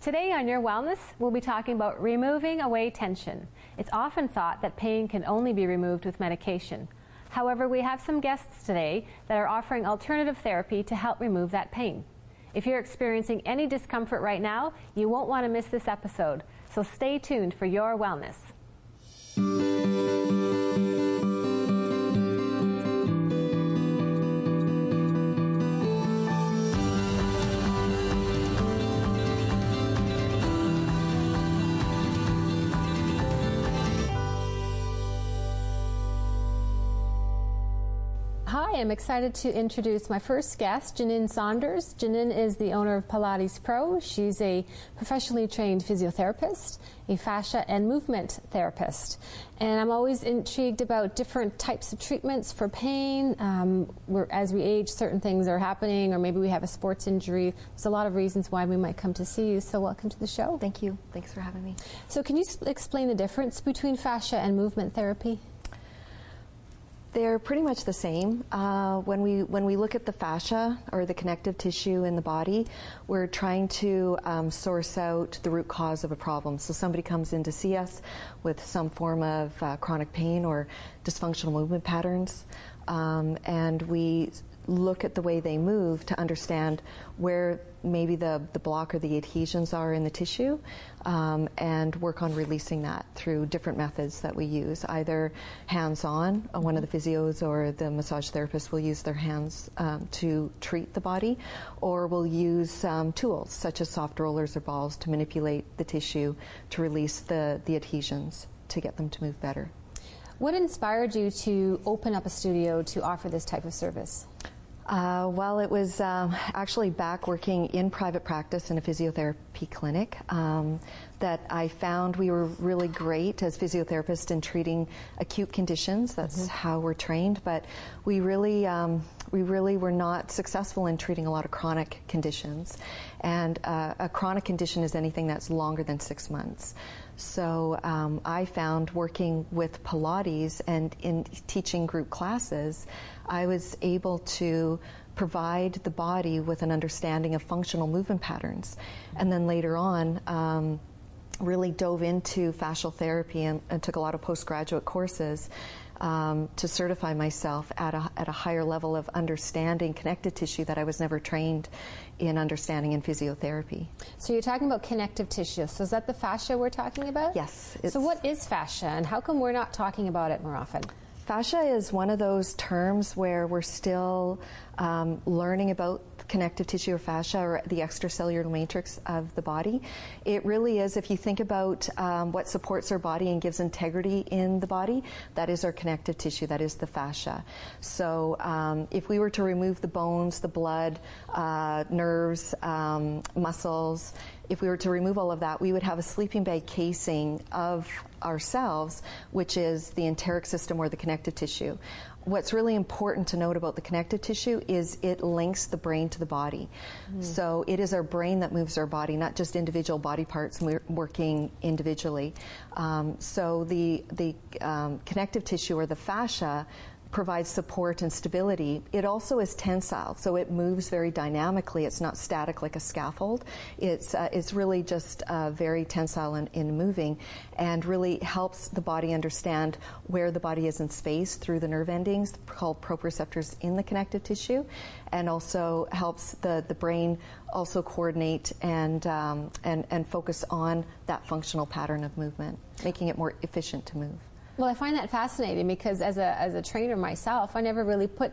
Today on Your Wellness, we'll be talking about removing away tension. It's often thought that pain can only be removed with medication. However, we have some guests today that are offering alternative therapy to help remove that pain. If you're experiencing any discomfort right now, you won't want to miss this episode, so stay tuned for Your Wellness. Hi, I'm excited to introduce my first guest, Janine Saunders. Janine is the owner of Pilates Pro. She's a professionally trained physiotherapist, a fascia and movement therapist. And I'm always intrigued about different types of treatments for pain. Um, as we age, certain things are happening, or maybe we have a sports injury. There's a lot of reasons why we might come to see you. So, welcome to the show. Thank you. Thanks for having me. So, can you explain the difference between fascia and movement therapy? They're pretty much the same. Uh, when we when we look at the fascia or the connective tissue in the body, we're trying to um, source out the root cause of a problem. So somebody comes in to see us with some form of uh, chronic pain or dysfunctional movement patterns, um, and we look at the way they move to understand where maybe the, the block or the adhesions are in the tissue um, and work on releasing that through different methods that we use either hands-on uh, one of the physios or the massage therapist will use their hands um, to treat the body or we'll use um, tools such as soft rollers or balls to manipulate the tissue to release the, the adhesions to get them to move better. What inspired you to open up a studio to offer this type of service uh, well, it was um, actually back working in private practice in a physiotherapy clinic um, that I found we were really great as physiotherapists in treating acute conditions. That's mm-hmm. how we're trained, but we really um, we really were not successful in treating a lot of chronic conditions. And uh, a chronic condition is anything that's longer than six months. So um, I found working with Pilates and in teaching group classes, I was able to provide the body with an understanding of functional movement patterns. And then later on, um, really dove into fascial therapy and, and, took a lot of postgraduate courses um, to certify myself at a, at a higher level of understanding connective tissue that I was never trained in understanding in physiotherapy. So you're talking about connective tissue. So is that the fascia we're talking about? Yes. So what is fascia and how come we're not talking about it more often? Fascia is one of those terms where we're still um, learning about connective tissue or fascia or the extracellular matrix of the body. It really is, if you think about um, what supports our body and gives integrity in the body, that is our connective tissue, that is the fascia. So um, if we were to remove the bones, the blood, uh, nerves, um, muscles, if we were to remove all of that, we would have a sleeping bag casing of ourselves, which is the enteric system or the connective tissue what's really important to note about the connective tissue is it links the brain to the body. Mm. So it is our brain that moves our body, not just individual body parts working individually. Um, so the the um, connective tissue or the fascia provides support and stability. It also is tensile, so it moves very dynamically. It's not static like a scaffold. It's uh, it's really just uh, very tensile in, in, moving, and really helps the body understand where the body is in space through the nerve endings called proprioceptors in the connective tissue, and also helps the the brain also coordinate and um, and and focus on that functional pattern of movement, making it more efficient to move. Well, I find that fascinating because as a, as a trainer myself, I never really put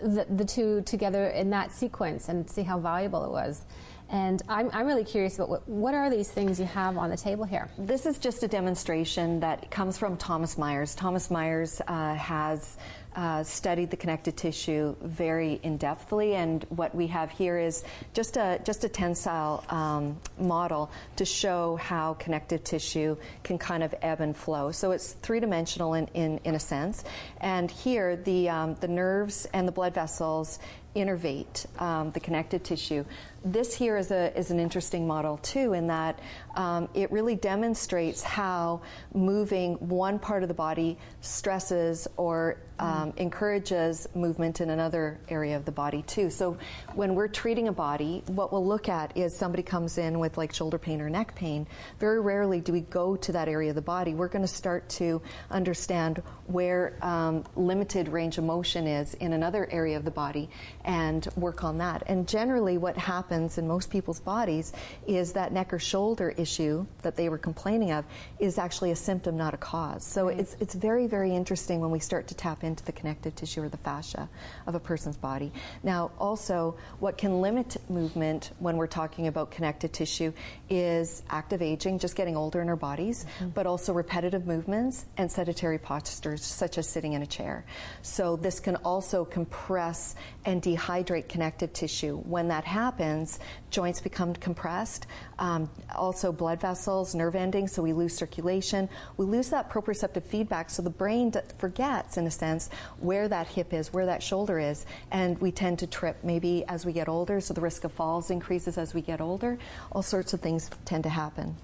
the, the two together in that sequence and see how valuable it was. And I'm, I'm really curious about what, what are these things you have on the table here? This is just a demonstration that comes from Thomas Myers. Thomas Myers uh, has uh, studied the connective tissue very in depthly, and what we have here is just a just a tensile um, model to show how connective tissue can kind of ebb and flow. So it's three dimensional in, in, in a sense, and here the um, the nerves and the blood vessels innervate um, the connective tissue. This here is a is an interesting model too, in that um, it really demonstrates how moving one part of the body stresses or um, um, encourages movement in another area of the body too. So when we're treating a body, what we'll look at is somebody comes in with like shoulder pain or neck pain. Very rarely do we go to that area of the body. We're going to start to understand where um, limited range of motion is in another area of the body and work on that. And generally, what happens in most people's bodies is that neck or shoulder issue that they were complaining of is actually a symptom, not a cause. So right. it's, it's very, very interesting when we start to tap into the connective tissue or the fascia of a person's body. Now, also, what can limit movement when we're talking about connective tissue is active aging, just getting older in our bodies, mm-hmm. but also repetitive movements and sedentary postures, such as sitting in a chair. So this can also compress and dehydrate connective tissue. When that happens, joints become compressed, um, also blood vessels, nerve endings, so we lose circulation. We lose that proprioceptive feedback, so the brain forgets, in a sense, where that hip is, where that shoulder is, and we tend to trip maybe as we get older, so the risk of falls increases as we get older. All sorts of things tend to happen.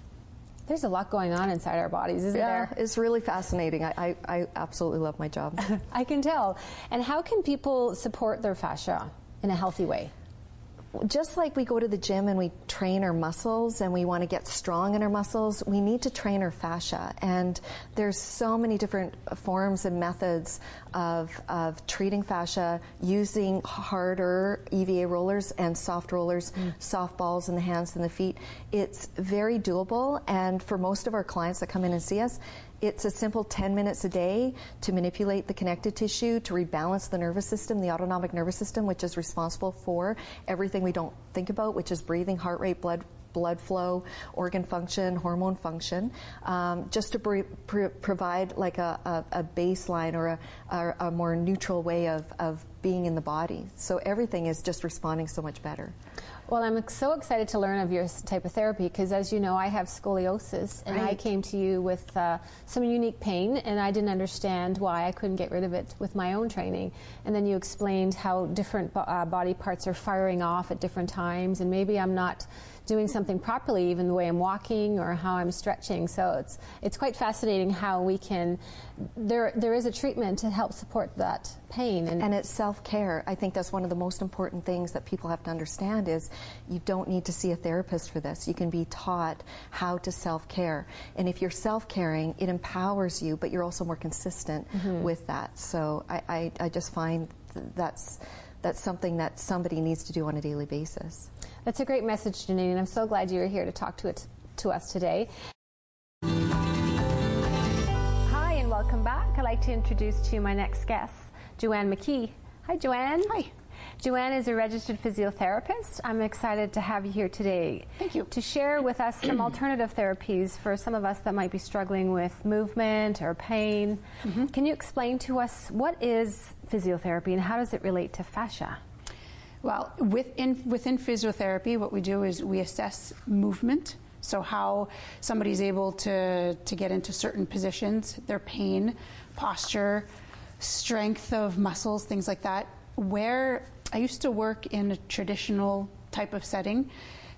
There's a lot going on inside our bodies, isn't yeah, there? It's really fascinating. I, I, I absolutely love my job. I can tell. And how can people support their fascia in a healthy way? Just like we go to the gym and we train our muscles and we want to get strong in our muscles, we need to train our fascia. And there's so many different forms and methods of, of treating fascia using harder EVA rollers and soft rollers, mm. soft balls in the hands and the feet. It's very doable. And for most of our clients that come in and see us, it's a simple 10 minutes a day to manipulate the connective tissue, to rebalance the nervous system, the autonomic nervous system, which is responsible for everything we don't think about, which is breathing, heart rate, blood blood flow, organ function, hormone function, um, just to provide like a, a, a baseline or a, a, a, more neutral way of, of being in the body. So everything is just responding so much better. Well, I'm so excited to learn of your type of therapy because, as you know, I have scoliosis, and right. I came to you with uh, some unique pain, and I didn't understand why I couldn't get rid of it with my own training. And then you explained how different uh, body parts are firing off at different times, and maybe I'm not doing something properly, even the way I'm walking or how I'm stretching. So it's it's quite fascinating how we can there there is a treatment to help support that pain and, and it's self-care. I think that's one of the most important things that people have to understand is you don't need to see a therapist for this. You can be taught how to self-care. And if you're self-caring, it empowers you, but you're also more consistent mm-hmm. with that. So I, I, I just find that's that's something that somebody needs to do on a daily basis. That's a great message, Janine, and I'm so glad you were here to talk to it to us today. Hi, and welcome back. I'd like to introduce to you my next guest, Joanne McKee. Hi, Joanne. Hi. Joanne is a registered physiotherapist. I'm excited to have you here today. Thank you. To share with us some alternative therapies for some of us that might be struggling with movement or pain. Mm-hmm. Can you explain to us what is physiotherapy and how does it relate to fascia? Well, within, within physiotherapy, what we do is we assess movement. So, how somebody's able to, to get into certain positions, their pain, posture, strength of muscles, things like that. Where I used to work in a traditional type of setting,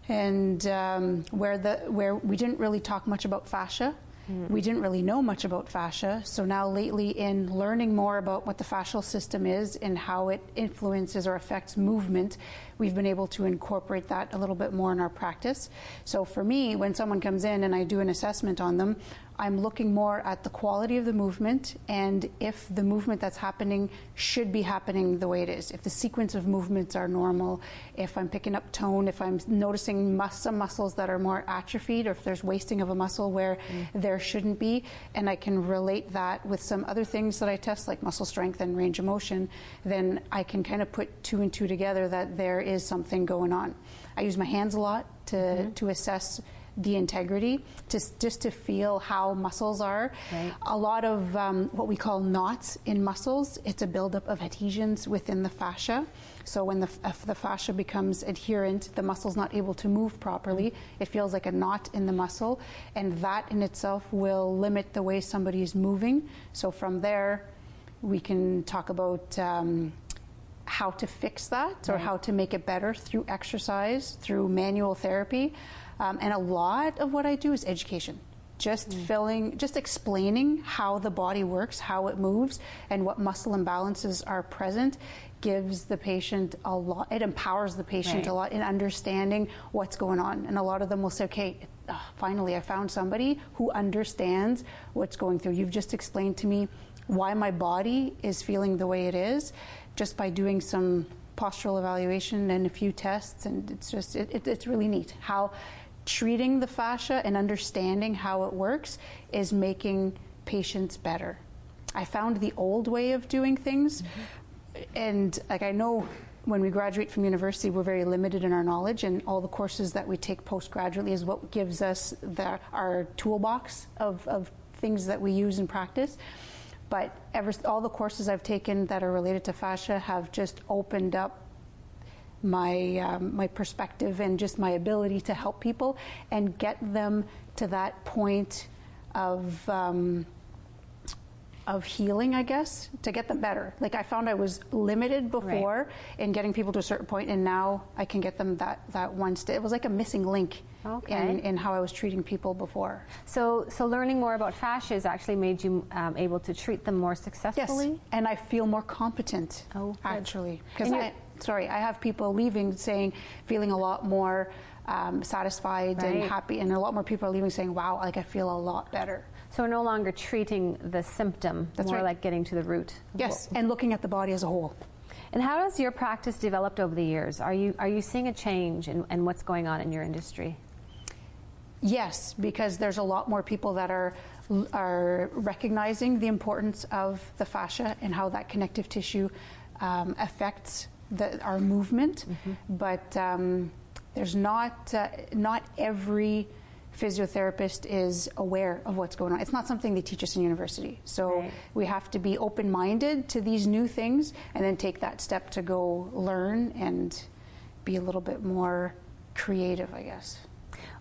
and um, where the where we didn't really talk much about fascia. Mm. We didn't really know much about fascia, so now lately, in learning more about what the fascial system is and how it influences or affects movement, we've been able to incorporate that a little bit more in our practice. So for me, when someone comes in and I do an assessment on them, I'm looking more at the quality of the movement and if the movement that's happening should be happening the way it is. If the sequence of movements are normal, if I'm picking up tone, if I'm noticing mus- some muscles that are more atrophied, or if there's wasting of a muscle where mm. there shouldn't be, and I can relate that with some other things that I test, like muscle strength and range of motion, then I can kind of put two and two together that there is something going on. I use my hands a lot to, mm-hmm. to assess the integrity, just, just to feel how muscles are. Right. A lot of um, what we call knots in muscles, it's a buildup of adhesions within the fascia. So when the, the fascia becomes adherent, the muscle's not able to move properly. Mm-hmm. It feels like a knot in the muscle, and that in itself will limit the way somebody is moving. So from there, we can talk about um, how to fix that or right. how to make it better through exercise, through manual therapy. Um, and a lot of what I do is education. just filling, just explaining how the body works, how it moves, and what muscle imbalances are present gives the patient a lot, it empowers the patient Right. a lot in understanding what's going on. And a lot of them will say, okay, uh, finally I found somebody who understands what's going through. You've just explained to me why my body is feeling the way it is just by doing some postural evaluation and a few tests. And it's just, it, it, it's really neat how treating the fascia and understanding how it works is making patients better. I found the old way of doing things, and like I know when we graduate from university, we're very limited in our knowledge, and all the courses that we take postgraduately is what gives us the, our toolbox of, of things that we use in practice. But ever, all the courses I've taken that are related to fascia have just opened up my um, my perspective and just my ability to help people and get them to that point of um, of healing, I guess, to get them better. Like I found I was limited before in getting people to a certain point, and now I can get them that that one step. It was like a missing link Okay. in, in how I was treating people before. So, so learning more about fascia has actually made you um, able to treat them more successfully. Yes, and I feel more competent. Oh, good. actually, because I sorry, I have people leaving saying feeling a lot more um, satisfied and happy, and a lot more people are leaving saying, "Wow, like I feel a lot better." So we're no longer treating the symptom, That's more right. like getting to the root. Yes, and looking at the body as a whole. And how has your practice developed over the years? Are you are you seeing a change in, in what's going on in your industry? Yes, because there's a lot more people that are are recognizing the importance of the fascia and how that connective tissue um, affects the, our movement. But um, there's not uh, not every physiotherapist is aware of what's going on. It's not something they teach us in university. So Right. we have to be open-minded to these new things and then take that step to go learn and be a little bit more creative, I guess.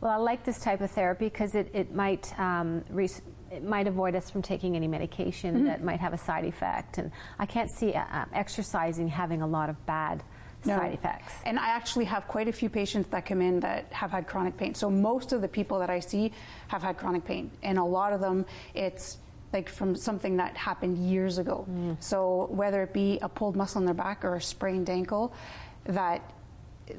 Well, I like this type of therapy because it, it might um, re- it might avoid us from taking any medication Mm-hmm. that might have a side effect, and I can't see uh, um, exercising having a lot of bad No. side effects. And I actually have quite a few patients that come in that have had chronic pain. So most of the people that I see have had chronic pain, and a lot of them it's like from something that happened years ago. So whether it be a pulled muscle in their back or a sprained ankle, that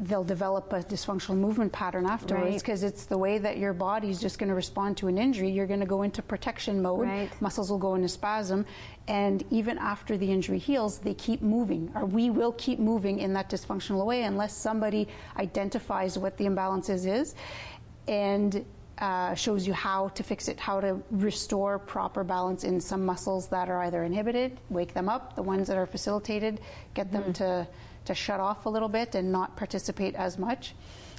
they'll develop a dysfunctional movement pattern afterwards Right. because it's the way that your body's just going to respond to an injury. You're going to go into protection mode. Right. Muscles will go into spasm, and even after the injury heals, they keep moving, or we will keep moving in that dysfunctional way unless somebody identifies what the imbalance is, is and uh, shows you how to fix it, how to restore proper balance in some muscles that are either inhibited, wake them up, the ones that are facilitated, get them to, to shut off a little bit and not participate as much.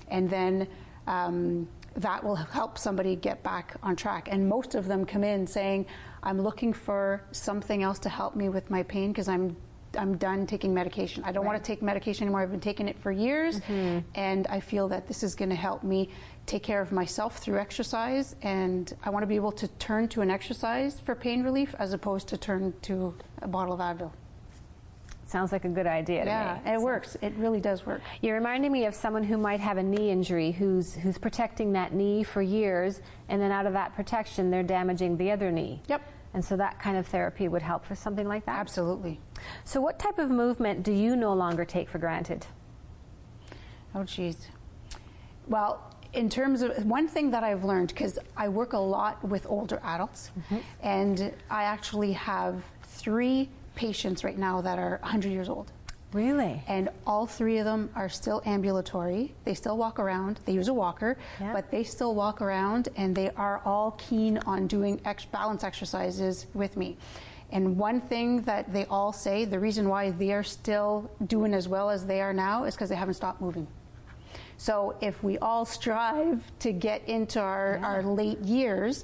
And then um, that will help somebody get back on track. And most of them come in saying, I'm looking for something else to help me with my pain because I'm I'm done taking medication. I don't want to take medication anymore. I've been taking it for years, and I feel that this is going to help me take care of myself through exercise. And I want to be able to turn to an exercise for pain relief as opposed to turn to a bottle of Advil. Sounds like a good idea to Yeah, me. it works. It really does work. You're reminding me of someone who might have a knee injury who's who's protecting that knee for years, and then out of that protection, they're damaging the other knee. Yep. And so that kind of therapy would help for something like that. Absolutely. So, what type of movement do you no longer take for granted? Oh, geez. Well, in terms of one thing that I've learned, because I work a lot with older adults, mm-hmm. and I actually have three patients right now that are 100 years old. Really? And all three of them are still ambulatory. They still walk around. They use a walker, Yeah. but they still walk around and they are all keen on doing ex- balance exercises with me. And one thing that they all say, the reason why they are still doing as well as they are now is because they haven't stopped moving. So if we all strive to get into our, our late years,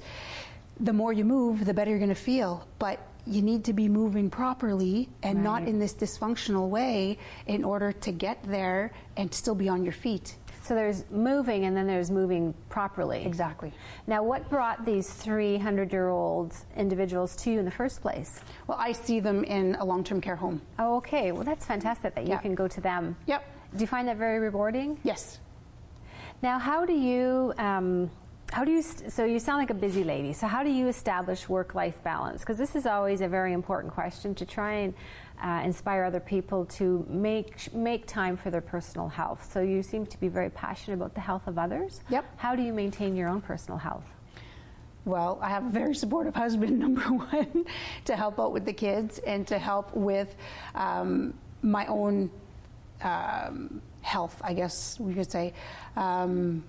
the more you move, the better you're going to feel. But you need to be moving properly and not in this dysfunctional way in order to get there and still be on your feet. So there's moving and then there's moving properly. Exactly. Now, what brought these 300 year old individuals to you in the first place? Well, I see them in a long term care home. Oh, okay. Well, that's fantastic that you Yeah. can go to them. Yep. Do you find that very rewarding? Yes. Now, how do you um, how do you so you sound like a busy lady. So how do you establish work-life balance? Because this is always a very important question to try and uh, inspire other people to make make time for their personal health. So you seem to be very passionate about the health of others. Yep. how do you maintain your own personal health? Well, I have a very supportive husband, number one, to help out with the kids and to help with um, my own um, health, I guess we could say. Um,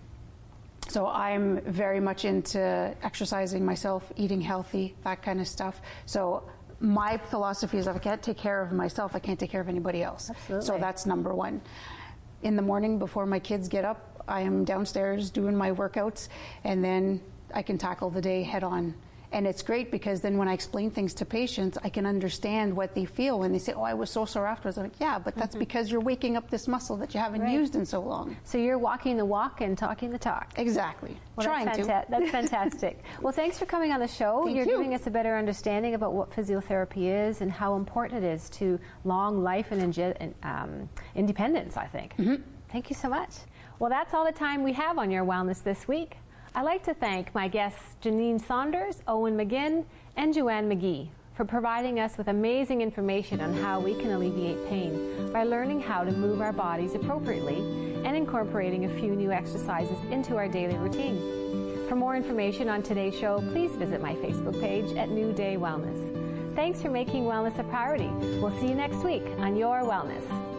so I'm very much into exercising myself, eating healthy, that kind of stuff. So my philosophy is if I can't take care of myself, I can't take care of anybody else. Absolutely. So that's number one. In the morning before my kids get up, I am downstairs doing my workouts, and then I can tackle the day head on. And it's great because then when I explain things to patients, I can understand what they feel when they say, "Oh, I was so sore afterwards." I'm like, "Yeah, but that's because you're waking up this muscle that you haven't Right. used in so long." so you're walking the walk and talking the talk Exactly. Well, Trying that's, to. that's fantastic. well, thanks for coming on the show. Thank You're you. giving us a better understanding about what physiotherapy is and how important it is to long life and inge- um, independence, I think. Mm-hmm. Thank you so much. Well, that's all the time we have on Your Wellness this week. I'd like to thank my guests Janine Saunders, Owen McGinn, and Joanne McGee for providing us with amazing information on how we can alleviate pain by learning how to move our bodies appropriately and incorporating a few new exercises into our daily routine. For more information on today's show, please visit my Facebook page at New Day Wellness. Thanks for making wellness a priority. We'll see you next week on Your Wellness.